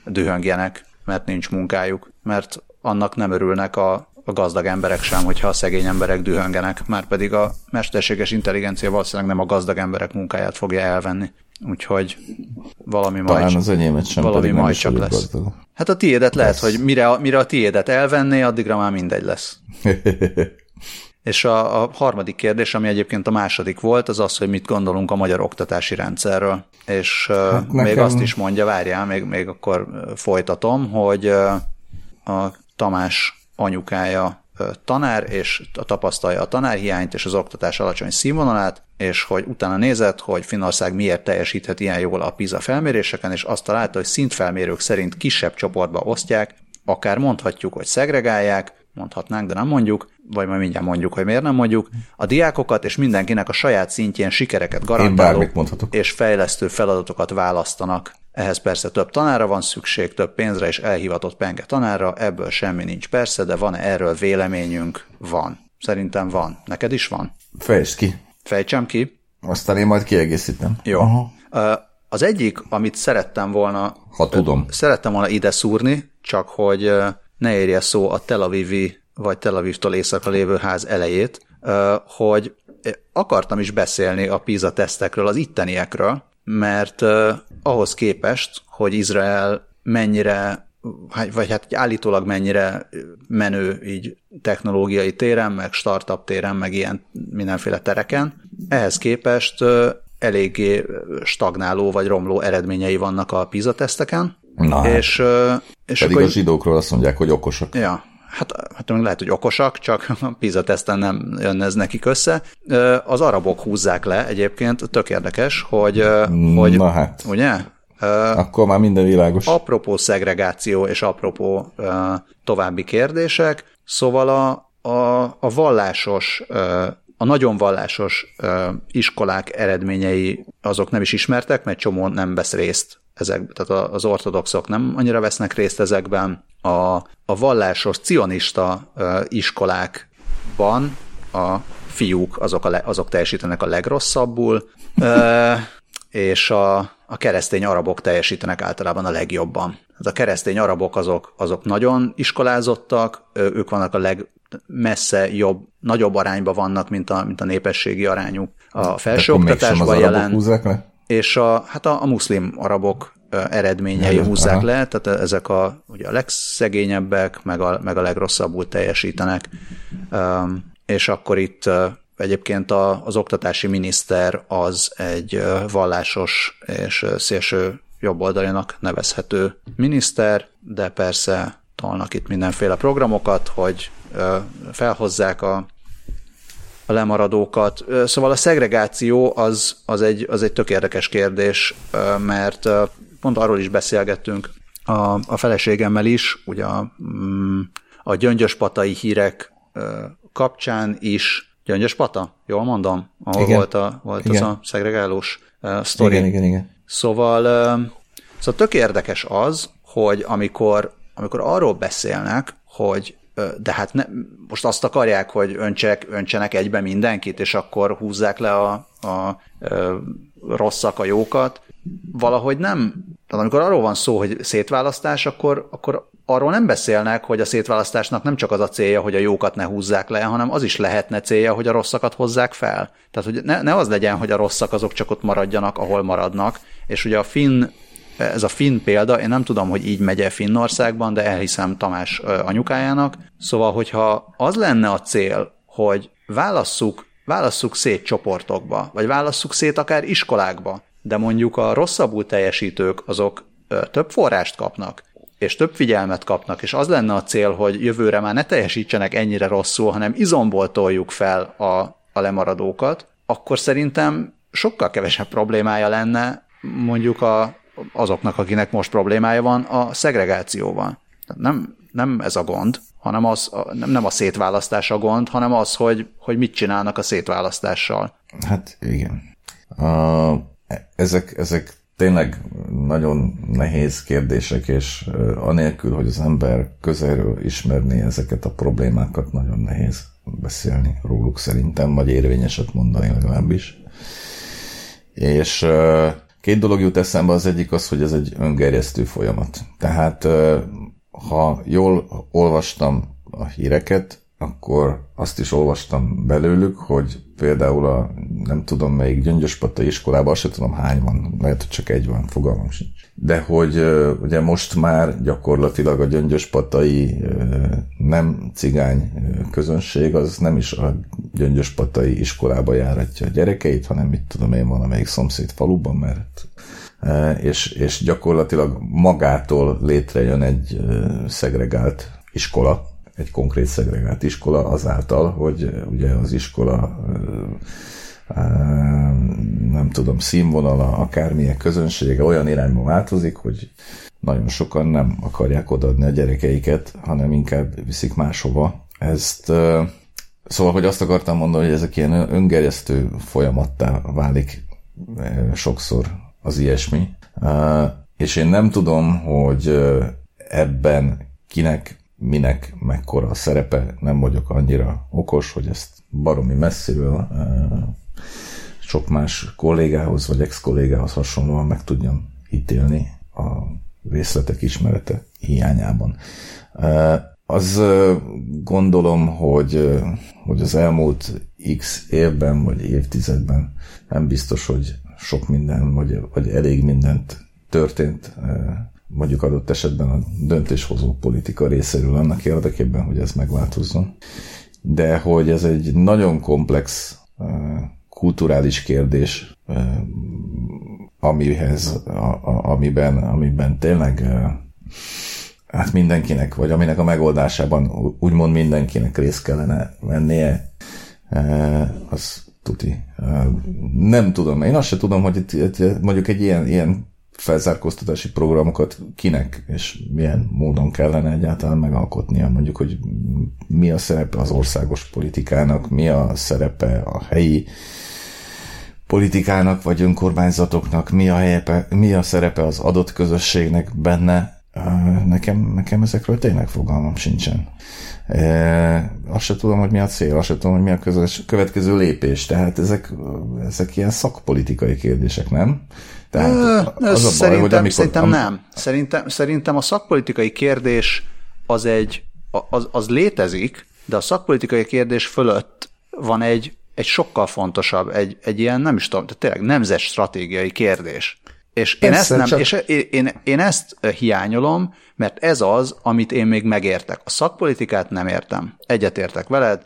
dühöngjenek, mert nincs munkájuk, mert annak nem örülnek a, a gazdag emberek sem, hogyha a szegény emberek dühöngenek, már pedig a mesterséges intelligencia valószínűleg nem a gazdag emberek munkáját fogja elvenni. Úgyhogy valami Talán majd, az enyémet sem, valami majd csak lesz. Gazdag. Hát a tiédet lehet, lesz. hogy mire, mire a tiédet elvenné, addigra már mindegy lesz. És a, a harmadik kérdés, ami egyébként a második volt, az az, hogy mit gondolunk a magyar oktatási rendszerről. És hát még nekem... azt is mondja, várjál, még, még akkor folytatom, hogy a Tamás anyukája tanár, és tapasztalja a tanárhiányt és az oktatás alacsony színvonalát, és hogy utána nézett, hogy Finnország miért teljesíthet ilyen jól a PISA felméréseken, és azt találta, hogy szintfelmérők szerint kisebb csoportba osztják, akár mondhatjuk, hogy szegregálják, mondhatnánk, de nem mondjuk, vagy majd mindjárt mondjuk, hogy miért nem mondjuk, a diákokat és mindenkinek a saját szintjén sikereket garantáló és fejlesztő feladatokat választanak. Ehhez persze több tanára van szükség, több pénzre és elhivatott penge tanára, ebből semmi nincs persze, de van erről véleményünk? Van. Szerintem van. Neked is van? Fejtsd ki. Fejtsem ki. Aztán én majd kiegészítem. Jó. Aha. Az egyik, amit szerettem volna Ha tudom. Szerettem volna ide szúrni, csak hogy ne érje szó a Tel Avivi vagy Tel Avivtól északra lévő ház elejét, hogy akartam is beszélni a PISA tesztekről, az itteniekről, mert ahhoz képest, hogy Izrael mennyire hát- vagy hát állítólag mennyire menő így technológiai téren, meg startup téren, meg ilyen mindenféle tereken. Ehhez képest eléggé stagnáló vagy romló eredményei vannak a PISA teszteken, Na hát. és, ö, és Pedig akkor, a zsidókról azt mondják, hogy okosak. ja, hát, hát lehet, hogy okosak, csak a PISA teszten nem jön ez nekik össze. Az arabok húzzák le egyébként, tök érdekes, hogy, ö, hogy Na hát, ugye? Akkor már minden világos. apropó szegregáció és apropó további kérdések, szóval a, a, a vallásos, a nagyon vallásos iskolák eredményei azok nem is ismertek, mert csomó nem vesz részt ezek, tehát az ortodoxok nem annyira vesznek részt ezekben. A, a vallásos cionista iskolákban a fiúk azok, a le, azok teljesítenek a legrosszabbul, és a, a keresztény arabok teljesítenek általában a legjobban. Hát a keresztény arabok azok, azok nagyon iskolázottak, ők vannak a leg messze jobb, nagyobb arányban vannak, mint a, mint a népességi arányuk a felsőoktatásban jelen húzzák le? És a, hát a, a muszlim arabok eredményei Ja, húzzák aha. le, tehát ezek a, ugye a legszegényebbek, meg a, meg a legrosszabbul teljesítenek. És akkor itt egyébként a, az oktatási miniszter az egy vallásos és szélső jobboldalinak nevezhető miniszter, de persze tolnak itt mindenféle programokat, hogy felhozzák a, a lemaradókat. Szóval a szegregáció az, az, egy, az egy tök érdekes kérdés, mert pont arról is beszélgettünk a, a feleségemmel is, ugye a, mm, a gyöngyöspatai hírek kapcsán is, gyöngyöspata, jól mondom? Ahol Igen. volt, a, volt az Igen. a szegregálós sztori. Igen, igen, igen. Szóval, szóval tök érdekes az, hogy amikor, amikor arról beszélnek, hogy de hát ne, most azt akarják, hogy öntsek, öntsenek egybe mindenkit, és akkor húzzák le a, a ö, rosszak a jókat, valahogy nem. Tehát amikor arról van szó, hogy szétválasztás, akkor, akkor arról nem beszélnek, hogy a szétválasztásnak nem csak az a célja, hogy a jókat ne húzzák le, hanem az is lehetne célja, hogy a rosszakat hozzák fel. Tehát, hogy ne, ne az legyen, hogy a rosszak azok csak ott maradjanak, ahol maradnak. És ugye a finn, ez a finn példa, én nem tudom, hogy így megy-e Finnországban, de elhiszem Tamás anyukájának. Szóval, hogyha az lenne a cél, hogy válasszuk, válasszuk szét csoportokba, vagy válasszuk szét akár iskolákba, de mondjuk a rosszabbul teljesítők azok több forrást kapnak, és több figyelmet kapnak, és az lenne a cél, hogy jövőre már ne teljesítsenek ennyire rosszul, hanem izomból toljuk fel a, a lemaradókat, akkor szerintem sokkal kevesebb problémája lenne mondjuk a, azoknak, akinek most problémája van a szegregációval. Nem, nem ez a gond, hanem az, nem, nem a szétválasztás a gond, hanem az, hogy, hogy mit csinálnak a szétválasztással. Hát igen. A, ezek, ezek tényleg nagyon nehéz kérdések, és anélkül, hogy az ember közelről ismerné ezeket a problémákat, nagyon nehéz beszélni róluk szerintem, vagy érvényeset mondani legalábbis. És két dolog jut eszembe, az egyik az, hogy ez egy öngerjesztő folyamat. Tehát ha jól olvastam a híreket, akkor azt is olvastam belőlük, hogy például a nem tudom melyik gyöngyöspatai iskolában, azt sem tudom hány van, lehet, hogy csak egy van, fogalmam sincs. De hogy ugye most már gyakorlatilag a gyöngyöspatai nem cigány közönség, az nem is a gyöngyöspatai iskolába járatja a gyerekeit, hanem mit tudom én, van amelyik szomszéd faluban, mert és, és gyakorlatilag magától létrejön egy szegregált iskola, egy konkrét szegregált iskola azáltal, hogy ö, ugye az iskola ö, nem tudom, színvonala, akármilyen közönsége olyan irányba változik, hogy nagyon sokan nem akarják odaadni a gyerekeiket, hanem inkább viszik máshova. Ezt ö, Szóval, hogy azt akartam mondani, hogy ezek ilyen öngerjesztő folyamattá válik sokszor az ilyesmi. És én nem tudom, hogy ebben kinek, minek, mekkora a szerepe, nem vagyok annyira okos, hogy ezt baromi messziről sok más kollégához vagy ex-kollégához hasonlóan meg tudjam ítélni a részletek ismerete hiányában. Az gondolom, hogy, hogy az elmúlt x évben vagy évtizedben nem biztos, hogy sok minden, vagy, vagy elég mindent történt mondjuk adott esetben a döntéshozó politika részéről annak érdekében, hogy ez megváltozzon. De hogy ez egy nagyon komplex kulturális kérdés, amihez, a, a, amiben, amiben tényleg hát mindenkinek, vagy aminek a megoldásában úgymond mindenkinek részt kellene vennie, az tuti. Nem tudom, én azt se tudom, hogy itt, itt mondjuk egy ilyen, ilyen felzárkóztatási programokat kinek és milyen módon kellene egyáltalán megalkotnia, mondjuk, hogy mi a szerepe az országos politikának, mi a szerepe a helyi politikának vagy önkormányzatoknak, mi a, helyepe, mi a szerepe az adott közösségnek benne, nekem, nekem ezekről tényleg fogalmam sincsen. E, azt se tudom, hogy mi a cél, azt se tudom, hogy mi a közös, következő lépés. Tehát ezek, ezek ilyen szakpolitikai kérdések, nem? Tehát az a baj, szerintem, hogy amikor, szerintem nem. Szerintem, szerintem a szakpolitikai kérdés az egy, az, az létezik, de a szakpolitikai kérdés fölött van egy, egy sokkal fontosabb, egy, egy ilyen, nem is tudom, tényleg nemzet stratégiai kérdés. És én ezt, nem, csak... és én, én ezt hiányolom, mert ez az, amit én még megértek. A szakpolitikát nem értem. Egyetértek veled,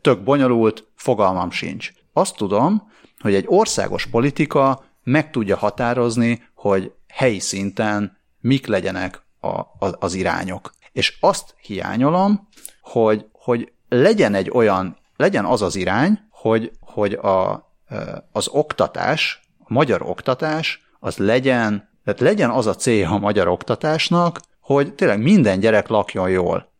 tök bonyolult, fogalmam sincs. Azt tudom, hogy egy országos politika meg tudja határozni, hogy helyi szinten mik legyenek a, a, az irányok. És azt hiányolom, hogy, hogy legyen egy olyan, legyen az az irány, hogy, hogy a, az oktatás, a magyar oktatás, az legyen, tehát legyen az a célja a magyar oktatásnak, hogy tényleg minden gyerek lakjon jól.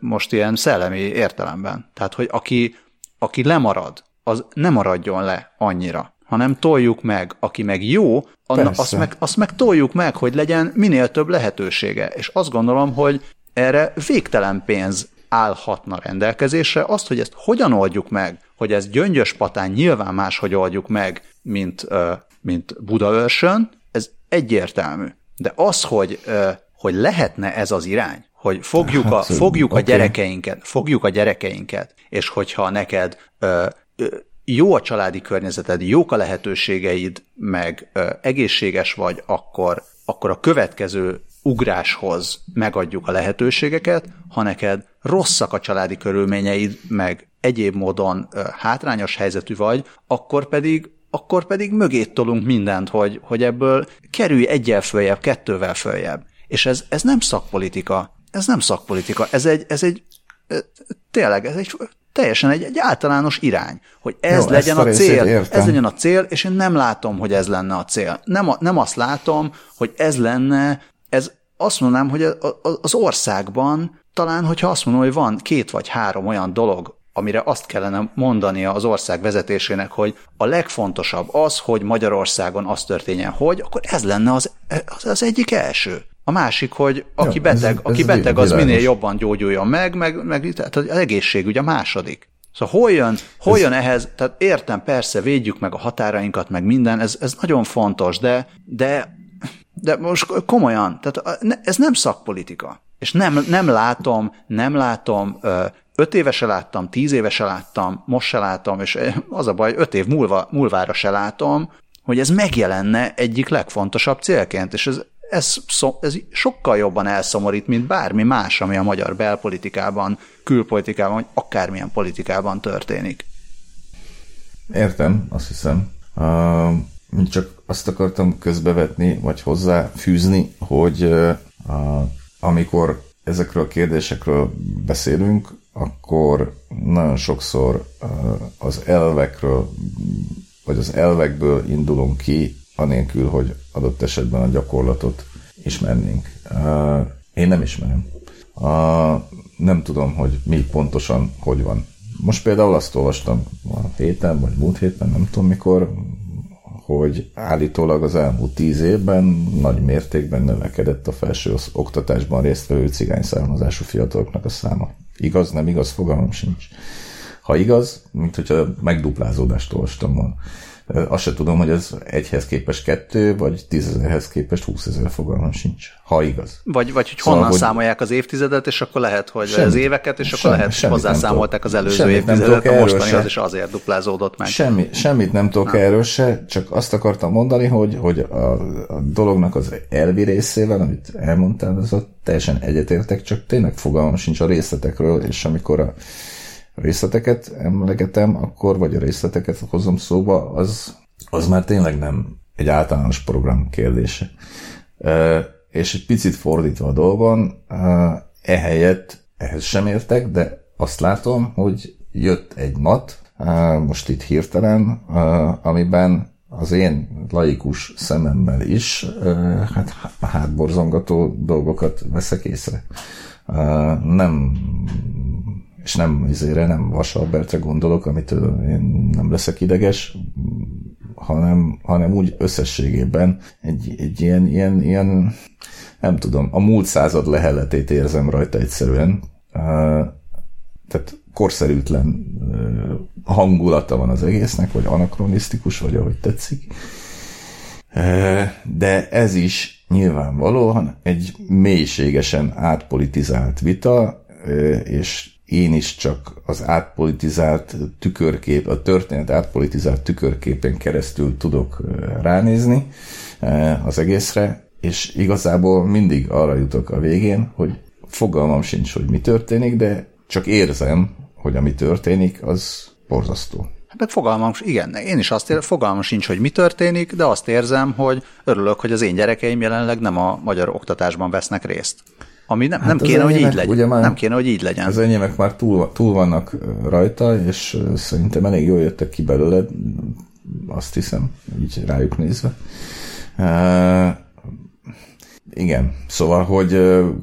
Most ilyen szellemi értelemben. Tehát, hogy aki, aki lemarad, az nem maradjon le annyira hanem toljuk meg. Aki meg jó, anna, azt, meg, azt meg toljuk meg, hogy legyen minél több lehetősége. És azt gondolom, hogy erre végtelen pénz állhatna rendelkezésre. Azt, hogy ezt hogyan oldjuk meg, hogy ez gyöngyös patán nyilván máshogy oldjuk meg, mint, mint Budaörsön, ez egyértelmű. De az, hogy, hogy lehetne ez az irány, hogy fogjuk a, fogjuk a gyerekeinket, fogjuk a gyerekeinket, és hogyha neked jó a családi környezeted, jók a lehetőségeid, meg ö, egészséges vagy, akkor, akkor a következő ugráshoz megadjuk a lehetőségeket, ha neked rosszak a családi körülményeid, meg egyéb módon ö, hátrányos helyzetű vagy, akkor pedig akkor pedig mögé tolunk mindent, hogy, hogy ebből kerülj egyel följebb, kettővel följebb. És ez, ez nem szakpolitika. Ez nem szakpolitika. Ez egy, ez egy tényleg, ez egy teljesen egy, egy általános irány, hogy ez Jó, legyen a, a cél, értem. ez legyen a cél, és én nem látom, hogy ez lenne a cél. Nem, a, nem azt látom, hogy ez lenne, ez azt mondanám, hogy az országban talán, hogyha azt mondom, hogy van két vagy három olyan dolog, amire azt kellene mondania az ország vezetésének, hogy a legfontosabb az, hogy Magyarországon az történjen, hogy, akkor ez lenne az, az, az egyik első. A másik, hogy aki ja, beteg, ez, aki ez beteg az minél jobban gyógyuljon meg, meg, meg tehát az egészségügy a második. Szóval hol jön, hol ez... jön ehhez, tehát értem, persze, védjük meg a határainkat, meg minden, ez, ez nagyon fontos, de, de, de most komolyan, tehát ez nem szakpolitika. És nem, nem látom, nem látom, öt éve se láttam, tíz éve se láttam, most se látom, és az a baj, öt év múlva, múlvára se látom, hogy ez megjelenne egyik legfontosabb célként, és ez ez, ez sokkal jobban elszomorít, mint bármi más, ami a magyar belpolitikában, külpolitikában, vagy akármilyen politikában történik. Értem, azt hiszem. Uh, csak azt akartam közbevetni, vagy hozzáfűzni, hogy uh, amikor ezekről a kérdésekről beszélünk, akkor nagyon sokszor uh, az elvekről, vagy az elvekből indulunk ki, anélkül, hogy adott esetben a gyakorlatot ismernénk. Én nem ismerem. Nem tudom, hogy mi pontosan hogy van. most például azt olvastam a héten, vagy múlt héten, nem tudom mikor, hogy állítólag az elmúlt tíz évben nagy mértékben növekedett a felső oktatásban résztvevő cigány származású fiataloknak a száma. Igaz, nem igaz, fogalmam sincs. Ha igaz, mint hogyha megduplázódást olvastam volna. Azt se tudom, hogy ez egyhez képest kettő, vagy tízezerhez képest húszezer fogalmam sincs, ha igaz. Vagy, vagy hogy honnan szóval, hogy számolják az évtizedet, és akkor lehet, hogy semmit, az éveket, és akkor sem, lehet, hogy hozzászámolták az előző évtizedet, a mostanihoz, és azért duplázódott meg. Semmi, semmit nem tudok nem. erről se, csak azt akartam mondani, hogy, hogy a, a dolognak az elvi részével, amit elmondtál, az ott teljesen egyetértek, csak tényleg fogalmam sincs a részletekről, és amikor a részleteket emlegetem, akkor, vagy a részleteket hozom szóba, az, az már tényleg nem egy általános program kérdése. És egy picit fordítva a dolgon, ehelyett ehhez sem értek, de azt látom, hogy jött egy mat, most itt hirtelen, amiben az én laikus szememmel is hát hátborzongató dolgokat veszek észre. Nem és nem izére, nem Vasalbertre gondolok, amit én nem leszek ideges, hanem, hanem úgy összességében egy, egy ilyen, ilyen, ilyen, nem tudom, a múlt század leheletét érzem rajta egyszerűen. Tehát korszerűtlen hangulata van az egésznek, vagy anakronisztikus, vagy ahogy tetszik. De ez is nyilvánvalóan egy mélységesen átpolitizált vita, és én is csak az átpolitizált tükörkép, a történet átpolitizált tükörképen keresztül tudok ránézni az egészre, és igazából mindig arra jutok a végén, hogy fogalmam sincs, hogy mi történik, de csak érzem, hogy ami történik, az borzasztó. Hát meg fogalmam, igen, én is azt érzem, fogalmam sincs, hogy mi történik, de azt érzem, hogy örülök, hogy az én gyerekeim jelenleg nem a magyar oktatásban vesznek részt. Ami nem, hát nem kéne, hogy így legyen. Ugye már nem kéne, hogy így legyen. Az enyémek már túl, túl vannak rajta, és szerintem elég jól jöttek ki belőle, azt hiszem, így rájuk nézve. Uh, igen, szóval, hogy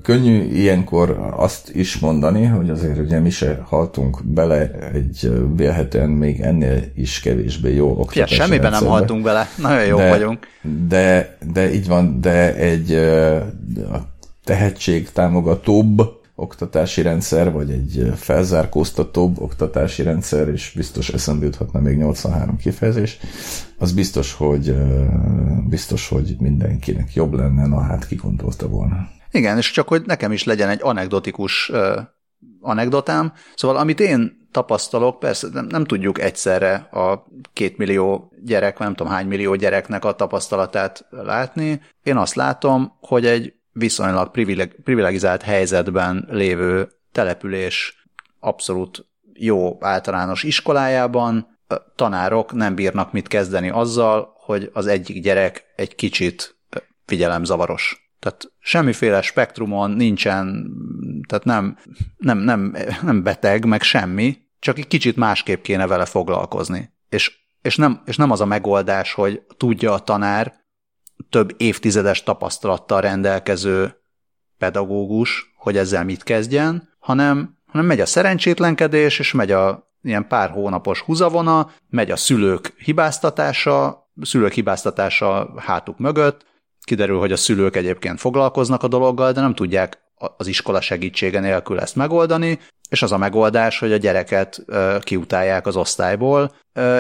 könnyű ilyenkor azt is mondani, hogy azért ugye mi se haltunk bele egy vélhetően még ennél is kevésbé jó oktatási ja, semmiben nem haltunk bele, nagyon jó vagyunk. De, de így van, de egy a tehetség támogatóbb oktatási rendszer, vagy egy felzárkóztatóbb oktatási rendszer, és biztos eszembe juthatna még 83 kifejezés, az biztos, hogy biztos, hogy mindenkinek jobb lenne, na hát ki gondolta volna. Igen, és csak hogy nekem is legyen egy anekdotikus anekdotám, szóval amit én tapasztalok, persze nem, nem tudjuk egyszerre a két millió gyerek, nem tudom hány millió gyereknek a tapasztalatát látni. Én azt látom, hogy egy viszonylag privileg, privilegizált helyzetben lévő település abszolút jó általános iskolájában tanárok nem bírnak mit kezdeni azzal, hogy az egyik gyerek egy kicsit figyelemzavaros. Tehát semmiféle spektrumon nincsen, tehát nem, nem, nem, nem beteg, meg semmi, csak egy kicsit másképp kéne vele foglalkozni. És, és, nem, és nem az a megoldás, hogy tudja a tanár, több évtizedes tapasztalattal rendelkező pedagógus, hogy ezzel mit kezdjen, hanem, hanem megy a szerencsétlenkedés, és megy a ilyen pár hónapos húzavona, megy a szülők hibáztatása, szülők hibáztatása hátuk mögött, kiderül, hogy a szülők egyébként foglalkoznak a dologgal, de nem tudják az iskola segítsége nélkül ezt megoldani, és az a megoldás, hogy a gyereket kiutálják az osztályból,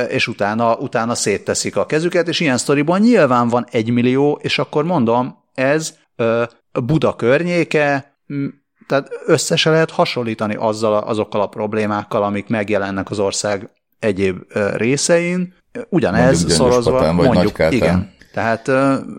és utána, utána szétteszik a kezüket, és ilyen sztoriban nyilván van egy millió, és akkor mondom, ez Buda környéke, tehát össze se lehet hasonlítani azzal, azokkal a problémákkal, amik megjelennek az ország egyéb részein. Ugyanez mondjuk szorozva, vagy mondjuk, igen. Tehát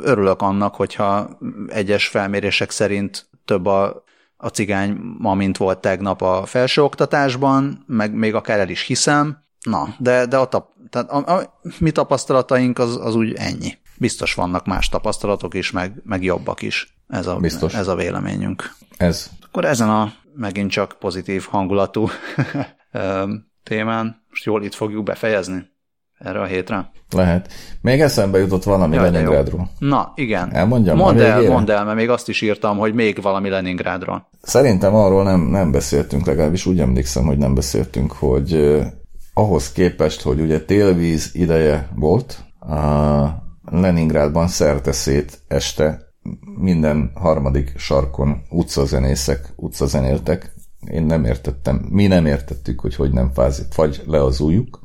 örülök annak, hogyha egyes felmérések szerint több a a cigány ma, mint volt tegnap a felsőoktatásban, meg még akár el is hiszem, na, de, de a, tap, tehát a, a, mi tapasztalataink az, az úgy ennyi. Biztos vannak más tapasztalatok is, meg, meg jobbak is. Ez a, Biztos. ez a véleményünk. Ez. Akkor ezen a megint csak pozitív hangulatú témán most jól itt fogjuk befejezni. Erre a hétre? Lehet. Még eszembe jutott valami Jaj, Leningrádról. Na, igen. Elmondjam mondd el, mondd el, mert még azt is írtam, hogy még valami Leningrádról. Szerintem arról nem, nem beszéltünk, legalábbis úgy emlékszem, hogy nem beszéltünk, hogy eh, ahhoz képest, hogy ugye télvíz ideje volt, a Leningrádban szerteszét este minden harmadik sarkon utcazenészek utcazenéltek. Én nem értettem, mi nem értettük, hogy hogy nem fázik, fagy le az ujjuk.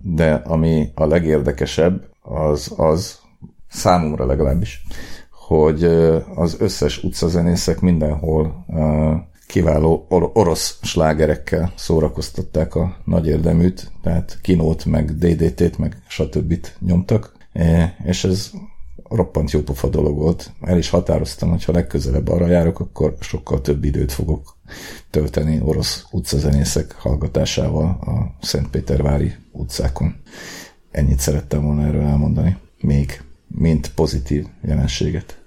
De ami a legérdekesebb, az az, számomra legalábbis, hogy az összes utcazenészek mindenhol kiváló or- orosz slágerekkel szórakoztatták a nagy érdeműt, tehát kinót, meg DDT-t, meg stb. nyomtak, és ez roppant jó pofa dolog volt. El is határoztam, hogy ha legközelebb arra járok, akkor sokkal több időt fogok tölteni orosz utcazenészek hallgatásával a Szentpétervári utcákon. Ennyit szerettem volna erről elmondani. Még, mint pozitív jelenséget.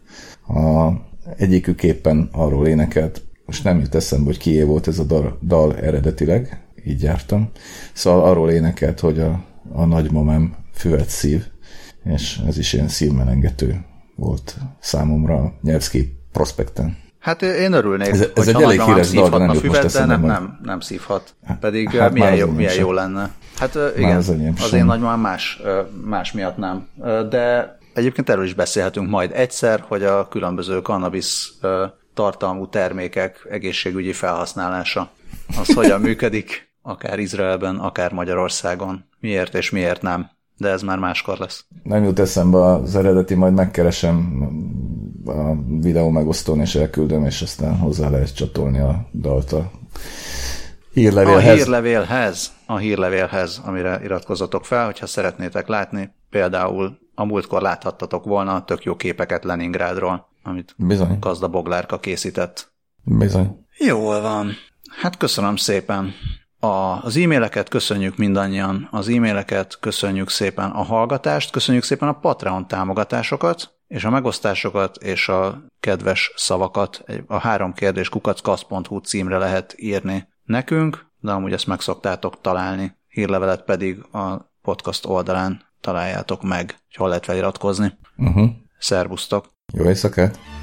A egyikük éppen arról énekelt, most nem jut eszembe, hogy kié volt ez a dal, eredetileg, így jártam. Szóval arról énekelt, hogy a, a nagymamám füvet szív, és ez is ilyen szívmelengető volt számomra a Nyelvszki prospekten. Hát én örülnék, ez, ez egy elég híres dal, nem füvet, de nem, nem, nem szívhat. Pedig hát milyen, jó, milyen jó lenne. Hát igen, az, az én nagymamám más, más miatt nem. De egyébként erről is beszélhetünk majd egyszer, hogy a különböző cannabis tartalmú termékek egészségügyi felhasználása, az hogyan működik, akár Izraelben, akár Magyarországon, miért és miért nem de ez már máskor lesz. Nem jut eszembe az eredeti, majd megkeresem a videó megosztón, és elküldöm, és aztán hozzá lehet csatolni a dalt a hírlevélhez. A hírlevélhez, a hírlevélhez, amire iratkozatok fel, hogyha szeretnétek látni. Például a múltkor láthattatok volna tök jó képeket Leningrádról, amit Bizony. Gazda Boglárka készített. Bizony. Jól van. Hát köszönöm szépen. A, az e-maileket köszönjük mindannyian, az e-maileket köszönjük szépen a hallgatást, köszönjük szépen a Patreon támogatásokat, és a megosztásokat és a kedves szavakat a három kérdés kukackasz.hu címre lehet írni nekünk, de amúgy ezt meg szoktátok találni. Hírlevelet pedig a podcast oldalán találjátok meg, hogy hol lehet feliratkozni. Uh-huh. Szervusztok! Jó éjszakát!